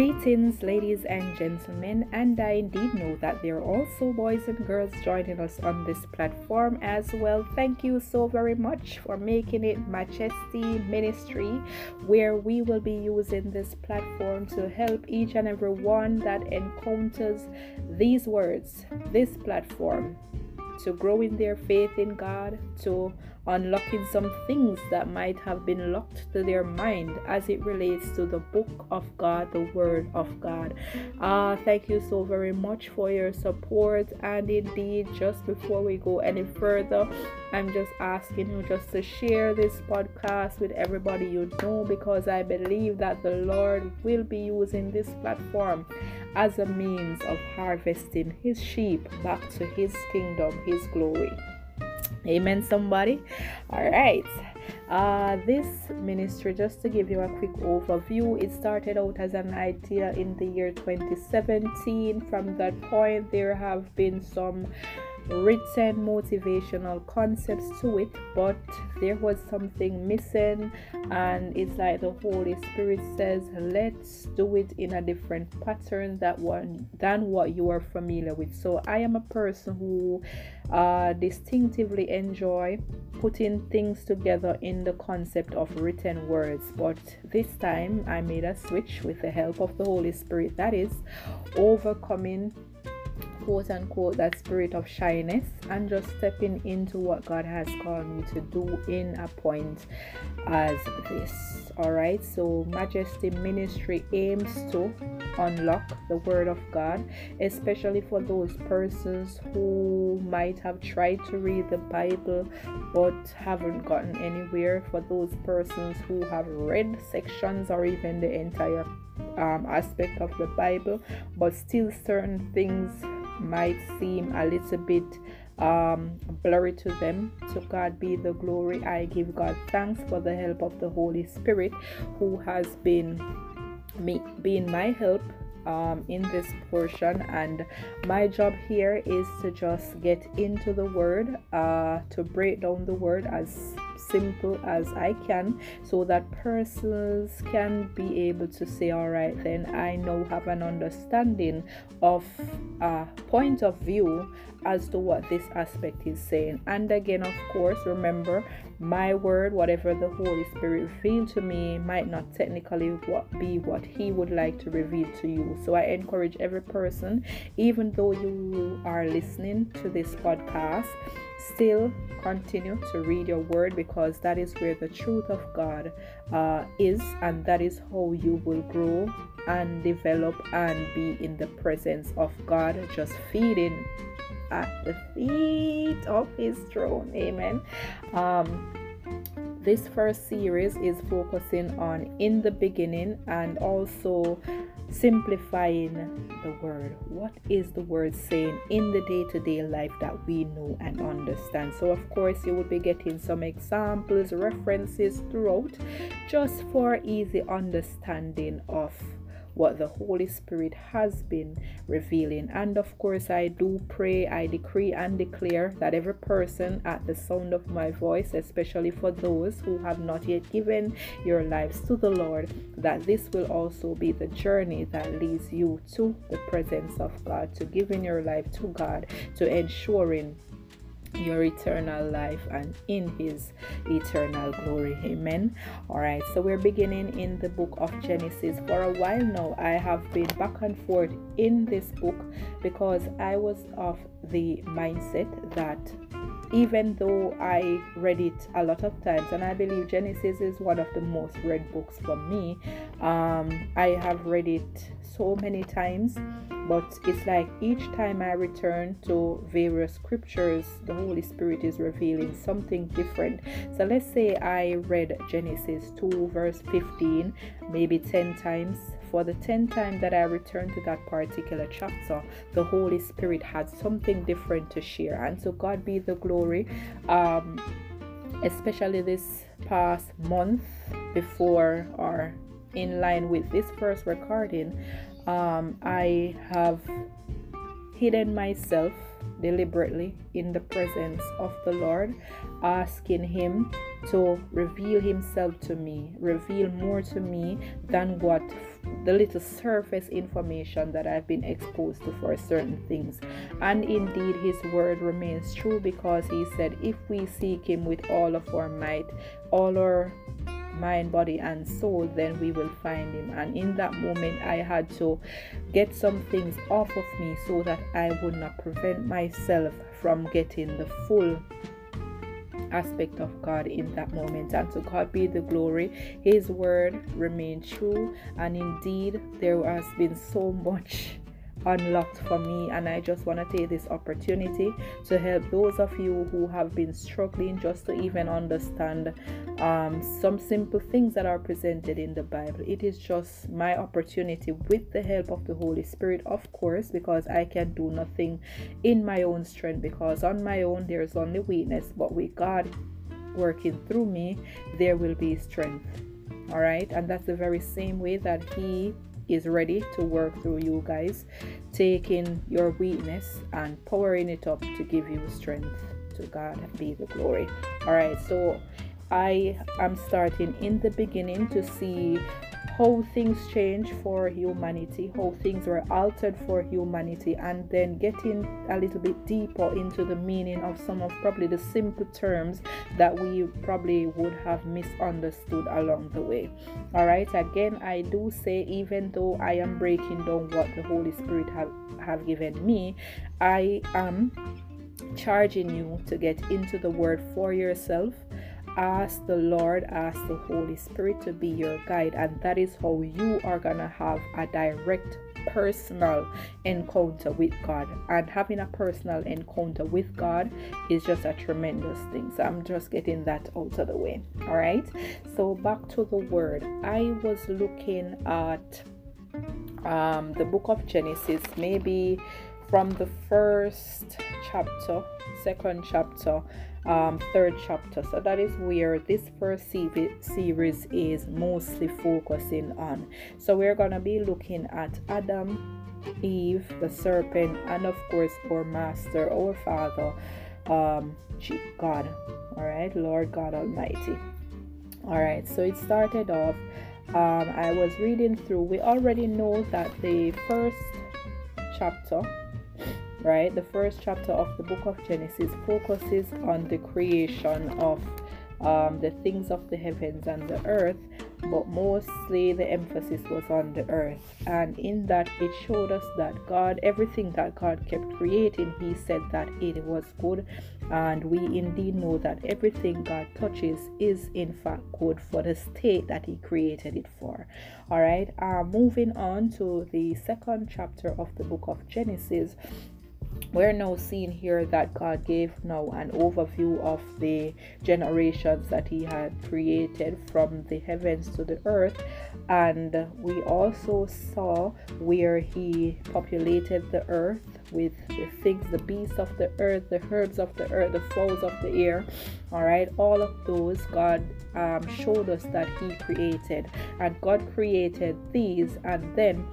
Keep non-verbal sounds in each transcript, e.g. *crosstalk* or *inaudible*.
Greetings, ladies and gentlemen, and I indeed know that there are also boys and girls joining us on this platform as well. Thank you so very much for making it Majesty Ministry, where we will be using this platform to help each and every one that encounters these words, this platform, to grow in their faith in God, to unlocking some things that might have been locked to their mind as it relates to the book of God, the Word of God. Uh, thank you so very much for your support. And indeed, just before we go any further, I'm just asking you just to share this podcast with everybody you know because I believe that the Lord will be using this platform as a means of harvesting his sheep back to his kingdom, his glory. Amen, somebody. All right. Uh, this ministry, just to give you a quick overview, it started out as an idea in the year 2017. From that point, there have been some written motivational concepts to it, but there was something missing, and it's like the Holy Spirit says, Let's do it in a different pattern that one than what you are familiar with. So I am a person who uh, distinctively enjoy putting things together in the concept of written words, but this time I made a switch with the help of the Holy Spirit. That is overcoming quote unquote that spirit of shyness and just stepping into what God has called me to do in a point as this. All right, so Majesty Ministry aims to unlock the Word of God, especially for those persons who might have tried to read the Bible but haven't gotten anywhere, for those persons who have read sections or even the entire um, aspect of the Bible, but still certain things might seem a little bit um, blurry to them. To God be the glory. I give God thanks for the help of the Holy Spirit who has been me being my help um, in this portion and my job here is to just get into the word uh, to break down the word as simple as I can so that persons can be able to say all right then I now have an understanding of a point of view as to what this aspect is saying. And again of course remember my word whatever the holy spirit revealed to me might not technically be what he would like to reveal to you. So i encourage every person even though you are listening to this podcast still continue to read your word because that is where the truth of god uh, is and that is how you will grow and develop and be in the presence of god just feeding at the feet of his throne. Amen. Um, this first series is focusing on in the beginning and also simplifying the word. What is the word saying in the day to day life that we know and understand? So, of course, you will be getting some examples, references throughout just for easy understanding of what the Holy Spirit has been revealing. And of course, I do pray, I decree and declare that every person at the sound of my voice, especially for those who have not yet given your lives to the Lord, that this will also be the journey that leads you to the presence of God, to giving your life to God, to ensuring your eternal life and in his eternal glory. Amen. All right so we're beginning in the book of genesis. For a while now i have been back and forth in this book because i was of the mindset that even though I read it a lot of times, and I believe Genesis is one of the most read books for me. Um, I have read it so many times, but it's like each time I return to various scriptures, the Holy Spirit is revealing something different. So let's say I read Genesis 2, verse 15, maybe 10 times. For the 10th time that I returned to that particular chapter, the Holy Spirit had something different to share. And so, God be the glory. Um, especially this past month before or in line with this first recording, um, I have hidden myself deliberately in the presence of the Lord asking Him to reveal Himself to me, reveal more to me than what the little surface information that I've been exposed to for certain things. And indeed, His word remains true because He said, If we seek Him with all of our might, all our mind, body, and soul, then we will find Him. And in that moment, I had to get some things off of me so that I would not prevent myself from getting the full aspect of God in that moment. And to God be the glory. His word remained true. And indeed, there has been so much unlocked for me and i just want to take this opportunity to help those of you who have been struggling just to even understand um, some simple things that are presented in the bible. It is just my opportunity with the help of the holy spirit of course because i can do nothing in my own strength because on my own there's only weakness but with god working through me there will be strength. All right? And that's the very same way that he is ready to work through you guys, taking your weakness and powering it up to give you strength. To God be the glory. All right, so I am starting in the beginning to see how things change for humanity, how things were altered for humanity, and then getting a little bit deeper into the meaning of some of probably the simple terms that we probably would have misunderstood along the way. All right, again, I do say, even though I am breaking down what the Holy Spirit have, have given me, I am charging you to get into the word for yourself ask the Lord, ask the Holy Spirit to be your guide, and that is how you are gonna have a direct personal encounter with God. And having a personal encounter with God is just a tremendous thing. So I'm just getting that out of the way. All right. So back to the word. I was looking at um, the book of Genesis, maybe from the first chapter, second chapter um, third chapter. So that is where this first series is mostly focusing on. So we're going to be looking at Adam, Eve, the serpent, and of course our master, our father, um, God. All right, Lord God Almighty. All right, so it started off. Um, I was reading through. We already know that the first chapter right? The first chapter of the book of Genesis focuses on the creation of um, the things of the heavens and the earth, but mostly the emphasis was on the earth. And in that, it showed us that God, everything that God kept creating, He said that it was good. And we indeed know that everything God touches is in fact good for the state that He created it for. All right, uh, moving on to the second chapter of the book of Genesis we're now seeing here that God gave now an overview of the generations that He had created from the heavens to the earth, and we also saw where He populated the earth with the things, the beasts of the earth, the herbs of the earth, the fowls of the air. All right, all of those God um, showed us that He created, and God created these, and then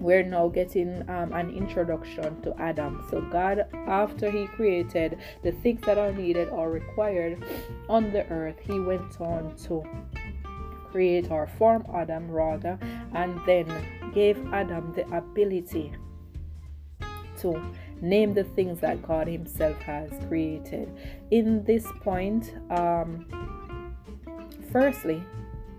we're now getting um, an introduction to Adam. So, God, after He created the things that are needed or required on the earth, He went on to create or form Adam rather, and then gave Adam the ability to name the things that God Himself has created. In this point, um, firstly,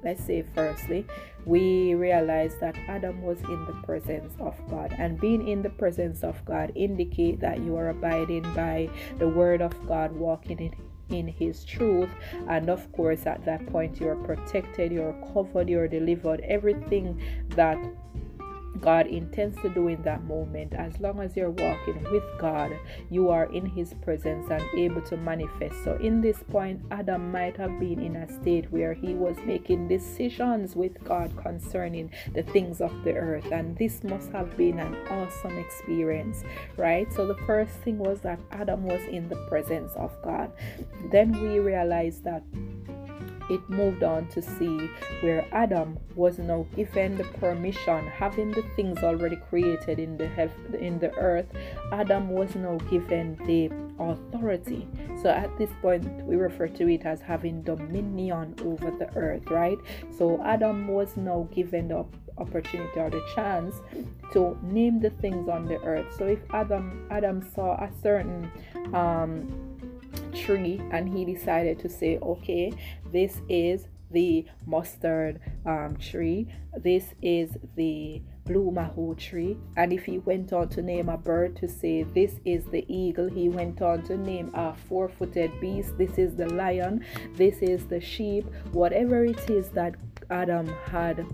let's say firstly we realize that adam was in the presence of god. And being in the presence of god indicate that you are abiding by the word of god walking in in his truth. And of course at that point you're protected you're covered you're delivered. Everything that God intends to do in that moment. As long as you're walking with God, you are in His presence and able to manifest. So, in this point, Adam might have been in a state where he was making decisions with God concerning the things of the earth, and this must have been an awesome experience, right? So, the first thing was that Adam was in the presence of God. Then we realized that it moved on to see where Adam was now given the permission, having the things already created in the heaven, in the earth. Adam was now given the authority. So at this point, we refer to it as having dominion over the earth, right? So Adam was now given the opportunity or the chance to name the things on the earth. So if Adam Adam saw a certain um tree and he decided to say, okay, this is the mustard um, tree, this is the blue mahoe tree. And if he went on to name a bird to say, this is the eagle, he went on to name a four footed beast, this is the lion, this is the sheep, whatever it is that Adam had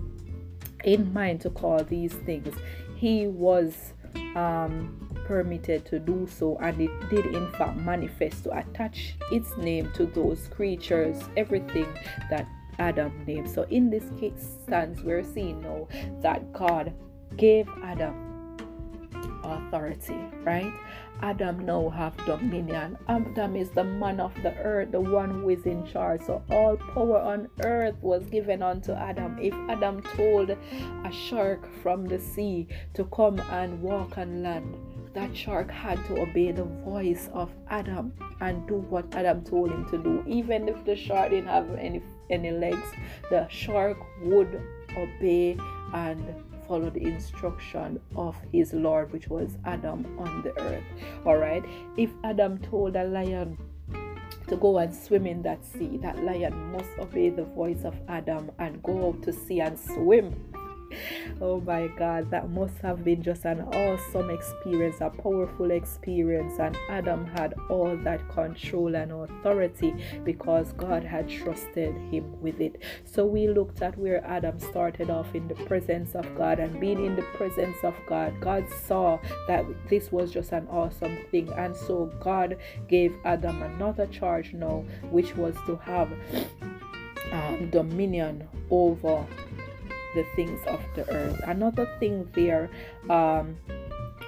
in mind to call these things, he was um, permitted to do so, and it did in fact manifest to attach its name to those creatures, everything that Adam named. So in this case stands we're seeing now that God gave Adam authority, right? Adam now have dominion. Adam is the man of the earth, the one who is in charge. So all power on earth was given unto Adam. If Adam told a shark from the sea to come and walk on land, that shark had to obey the voice of Adam and do what Adam told him to do. Even if the shark didn't have any any legs, the shark would obey and follow the instruction of his Lord, which was Adam on the earth. Alright. If Adam told a lion to go and swim in that sea, that lion must obey the voice of Adam and go out to sea and swim *laughs* oh my god that must have been just an awesome experience a powerful experience and adam had all that control and authority because god had trusted him with it. So we looked at where adam started off in the presence of god and being in the presence of god. God saw that this was just an awesome thing and so god gave adam another charge now which was to have um, dominion over the things of the earth. Another thing there, um,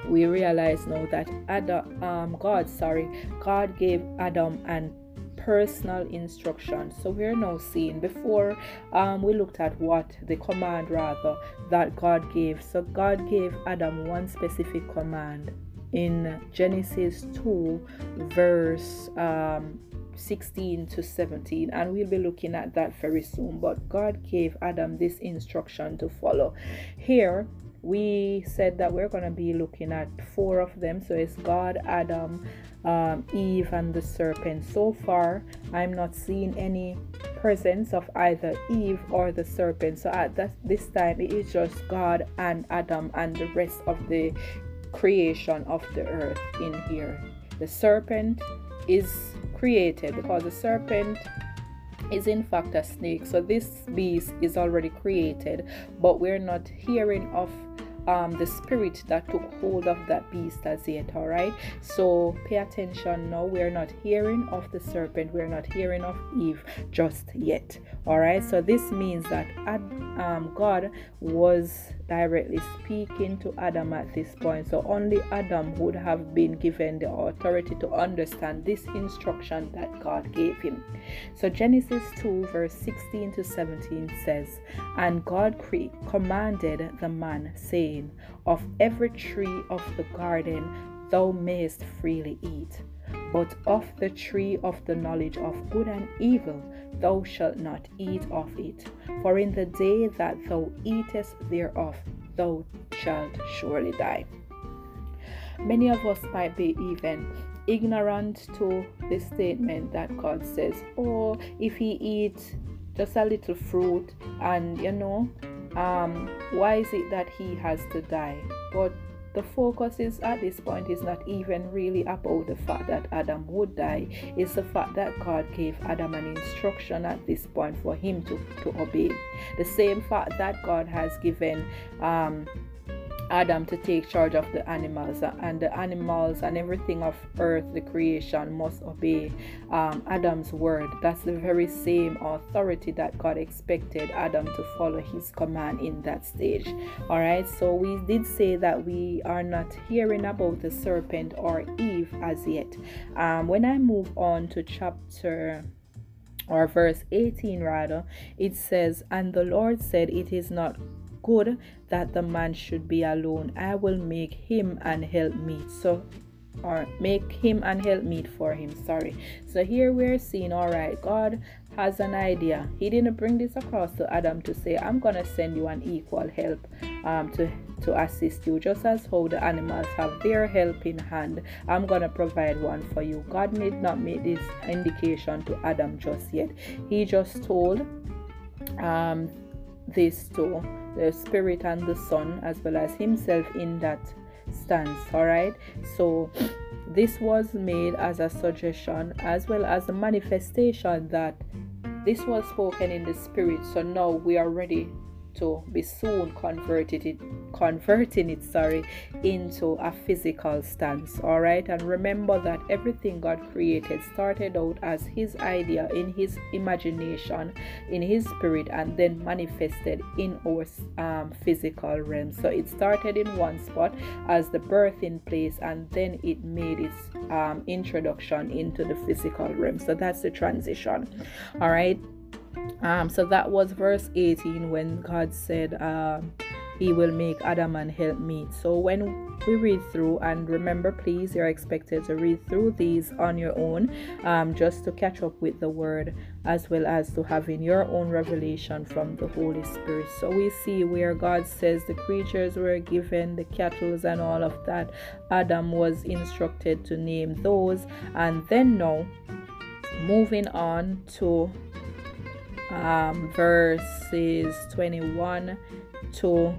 we realize now that Adam, um, God, sorry, God gave Adam an personal instruction. So we're now seeing before um, we looked at what the command rather that God gave. So God gave Adam one specific command in Genesis 2, verse um, 16 to 17 and we'll be looking at that very soon. But god gave adam this instruction to follow. Here we said that we're going to be looking at four of them. So it's god adam um, eve and the serpent. So far i'm not seeing any presence of either eve or the serpent. So at that, this time it is just god and adam and the rest of the creation of the earth in here. The serpent is created because the serpent is in fact a snake. So this beast is already created, but we're not hearing of um, the spirit that took hold of that beast as yet. All right, so pay attention now. We're not hearing of the serpent, we're not hearing of Eve just yet. All right, so this means that um, God was directly speaking to Adam at this point. So only Adam would have been given the authority to understand this instruction that God gave him. So Genesis 2, verse 16 to 17 says, And God commanded the man, saying, Of every tree of the garden thou mayest freely eat, but of the tree of the knowledge of good and evil thou shalt not eat of it. For in the day that thou eatest thereof, thou shalt surely die. Many of us might be even ignorant to the statement that God says, Oh, if he eats just a little fruit, and you know, um, why is it that he has to die? But the focus is at this point is not even really about the fact that Adam would die. It's the fact that God gave Adam an instruction at this point for him to, to obey. The same fact that God has given um, Adam to take charge of the animals, and the animals and everything of earth, the creation, must obey um, Adam's word. That's the very same authority that God expected Adam to follow his command in that stage. All right, so we did say that we are not hearing about the serpent or Eve as yet. Um, when I move on to chapter or verse 18 rather, it says, And the Lord said, It is not good that the man should be alone. I will make him an helpmeet. So or make him an helpmeet for him. Sorry. So here we're seeing, all right, God has an idea. He didn't bring this across to Adam to say, I'm gonna send you an equal help um, to to assist you, just as how the animals have their helping hand. I'm gonna provide one for you. God did not make this indication to Adam just yet. He just told um, this to the spirit and the son as well as himself in that stance. All right, so *sniffs* this was made as a suggestion as well as a manifestation that this was spoken in the spirit. So now we are ready to be soon converted it converting it sorry into a physical stance all right? And remember that everything god created started out as his idea in his imagination in his spirit and then manifested in our um, physical realm. So it started in one spot as the birthing place and then it made its um, introduction into the physical realm. So that's the transition all right um, so that was verse 18 when God said, uh, He will make Adam and help meet. So when we read through, and remember, please, you're expected to read through these on your own um, just to catch up with the word as well as to having your own revelation from the Holy Spirit. So we see where God says the creatures were given, the cattle and all of that. Adam was instructed to name those, and then now moving on to um, verses 21 to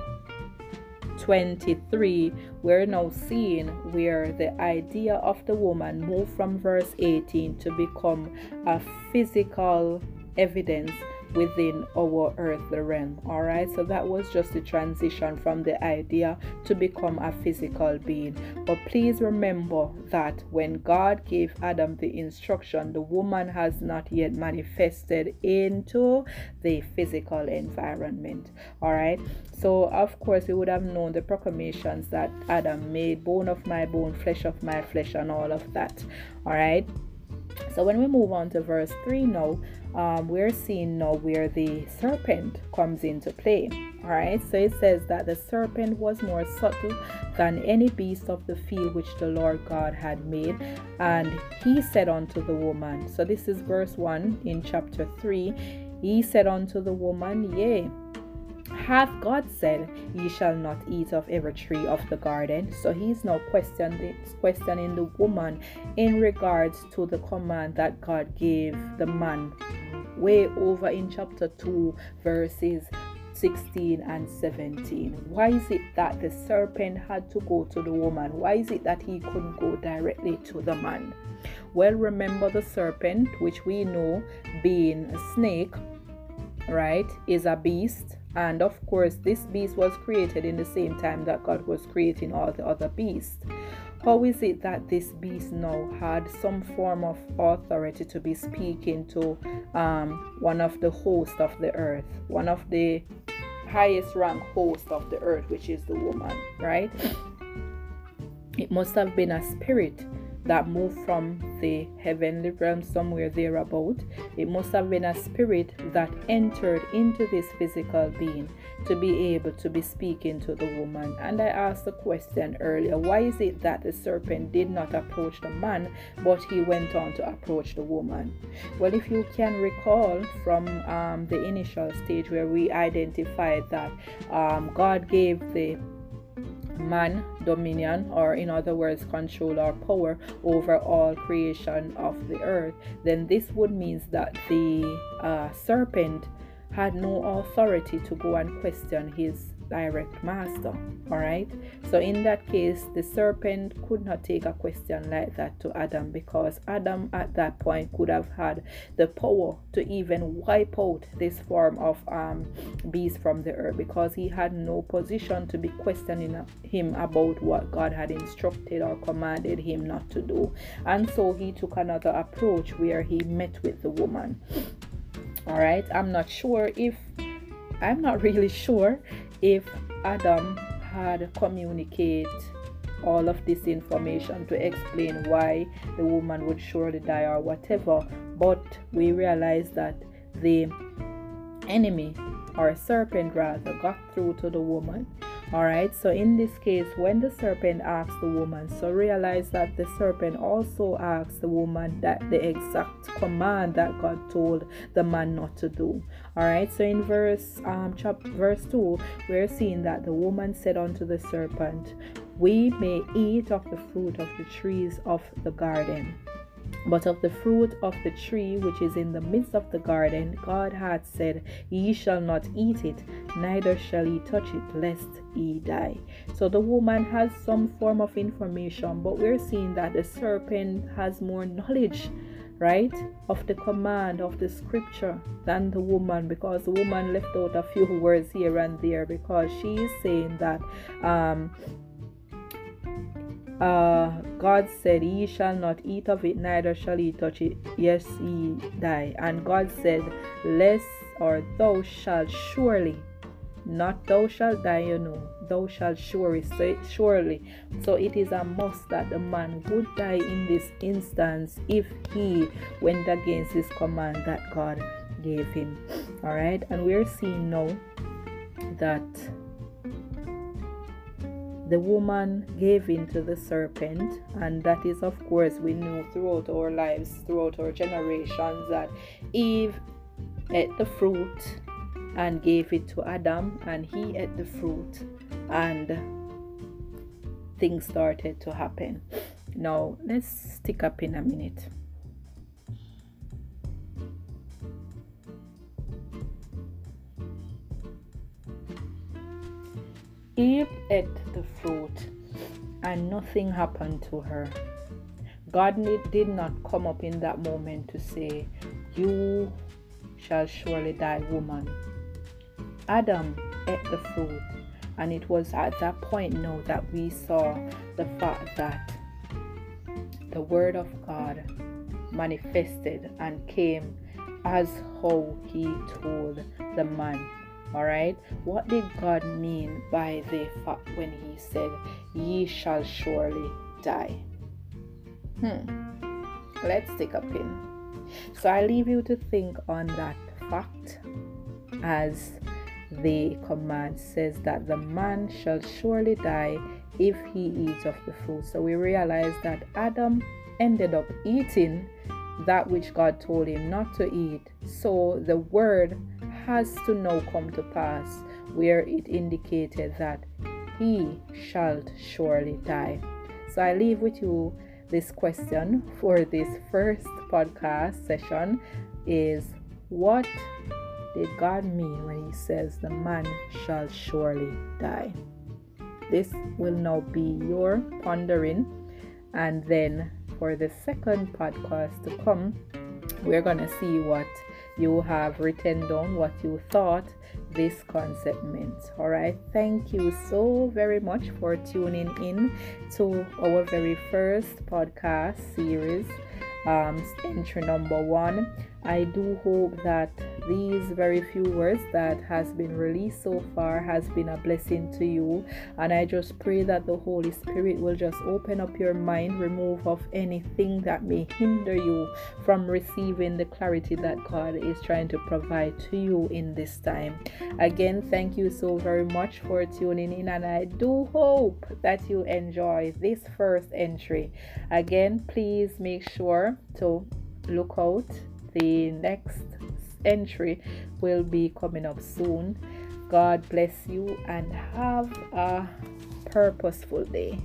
23, we're now seeing where the idea of the woman moved from verse 18 to become a physical evidence within our earthly realm. All right, so that was just the transition from the idea to become a physical being. But please remember that when God gave Adam the instruction, the woman has not yet manifested into the physical environment. All right, so of course, we would have known the proclamations that Adam made bone of my bone, flesh of my flesh, and all of that. All right. So when we move on to verse 3 now, um, we're seeing now where the serpent comes into play. All right, so it says that the serpent was more subtle than any beast of the field which the Lord God had made, and he said unto the woman, so this is verse 1 in chapter 3, he said unto the woman, Yea, hath God said, Ye shall not eat of every tree of the garden? So he's now questioning, questioning the woman in regards to the command that God gave the man way over in chapter 2, verses 16 and 17. Why is it that the serpent had to go to the woman? Why is it that he couldn't go directly to the man? Well, remember the serpent, which we know being a snake, right, is a beast. And of course, this beast was created in the same time that God was creating all the other beasts. How is it that this beast now had some form of authority to be speaking to um, one of the hosts of the earth, one of the highest rank host of the earth, which is the woman, right? It must have been a spirit that moved from the heavenly realm somewhere thereabout. It must have been a spirit that entered into this physical being to be able to be speaking to the woman. And I asked the question earlier why is it that the serpent did not approach the man, but he went on to approach the woman? Well, if you can recall from um, the initial stage where we identified that um, God gave the man dominion, or in other words, control or power over all creation of the earth, then this would mean that the uh, serpent had no authority to go and question his direct master. All right. So in that case, the serpent could not take a question like that to Adam because Adam at that point could have had the power to even wipe out this form of um, beast from the earth because he had no position to be questioning him about what God had instructed or commanded him not to do. And so he took another approach where he met with the woman. All right. I'm not sure if I'm not *laughs* really sure if Adam had communicate all of this information to explain why the woman would surely die or whatever but we realize that the enemy or serpent rather got through to the woman all right so in this case when the serpent asked the woman so realize that the serpent also asked the woman that the exact command that god told the man not to do. All right so in verse um chapter verse 2 we're seeing that the woman said unto the serpent we may eat of the fruit of the trees of the garden but of the fruit of the tree which is in the midst of the garden, God hath said, Ye shall not eat it, neither shall ye touch it, lest ye die. So the woman has some form of information, but we're seeing that the serpent has more knowledge right of the command of the scripture than the woman because the woman left out a few words here and there because she is saying that um uh, God said, Ye shall not eat of it, neither shall ye touch it, yes, ye die. And God said, Lest or thou shalt surely, not thou shalt die, you know, thou shalt surely, surely. So it is a must that the man would die in this instance if he went against this command that God gave him. All right, and we're seeing now that the woman gave in to the serpent, and that is, of course, we know throughout our lives, throughout our generations, that Eve ate the fruit and gave it to Adam, and he ate the fruit, and things started to happen. Now, let's stick up in a minute. Eve ate the fruit and nothing happened to her. God did not come up in that moment to say, You shall surely die, woman. Adam ate the fruit, and it was at that point now that we saw the fact that the Word of God manifested and came as how He told the man all right, what did God mean by the fact when He said, Ye shall surely die? Hmm, let's take a pin. So I leave you to think on that fact as the command says that the man shall surely die if he eats of the fruit. So we realize that Adam ended up eating that which God told him not to eat. So the word has to now come to pass where it indicated that he shall surely die. So I leave with you this question for this first podcast session is what did God mean when he says the man shall surely die? This will now be your pondering and then for the second podcast to come we're going to see what you have written down what you thought this concept meant. All right, thank you so very much for tuning in to our very first podcast series, um, entry number one. I do hope that these very few words that has been released so far has been a blessing to you. And i just pray that the holy spirit will just open up your mind remove of anything that may hinder you from receiving the clarity that god is trying to provide to you in this time. Again thank you so very much for tuning in and i do hope that you enjoy this first entry. Again please make sure to look out the next entry will be coming up soon. God bless you and have a purposeful day.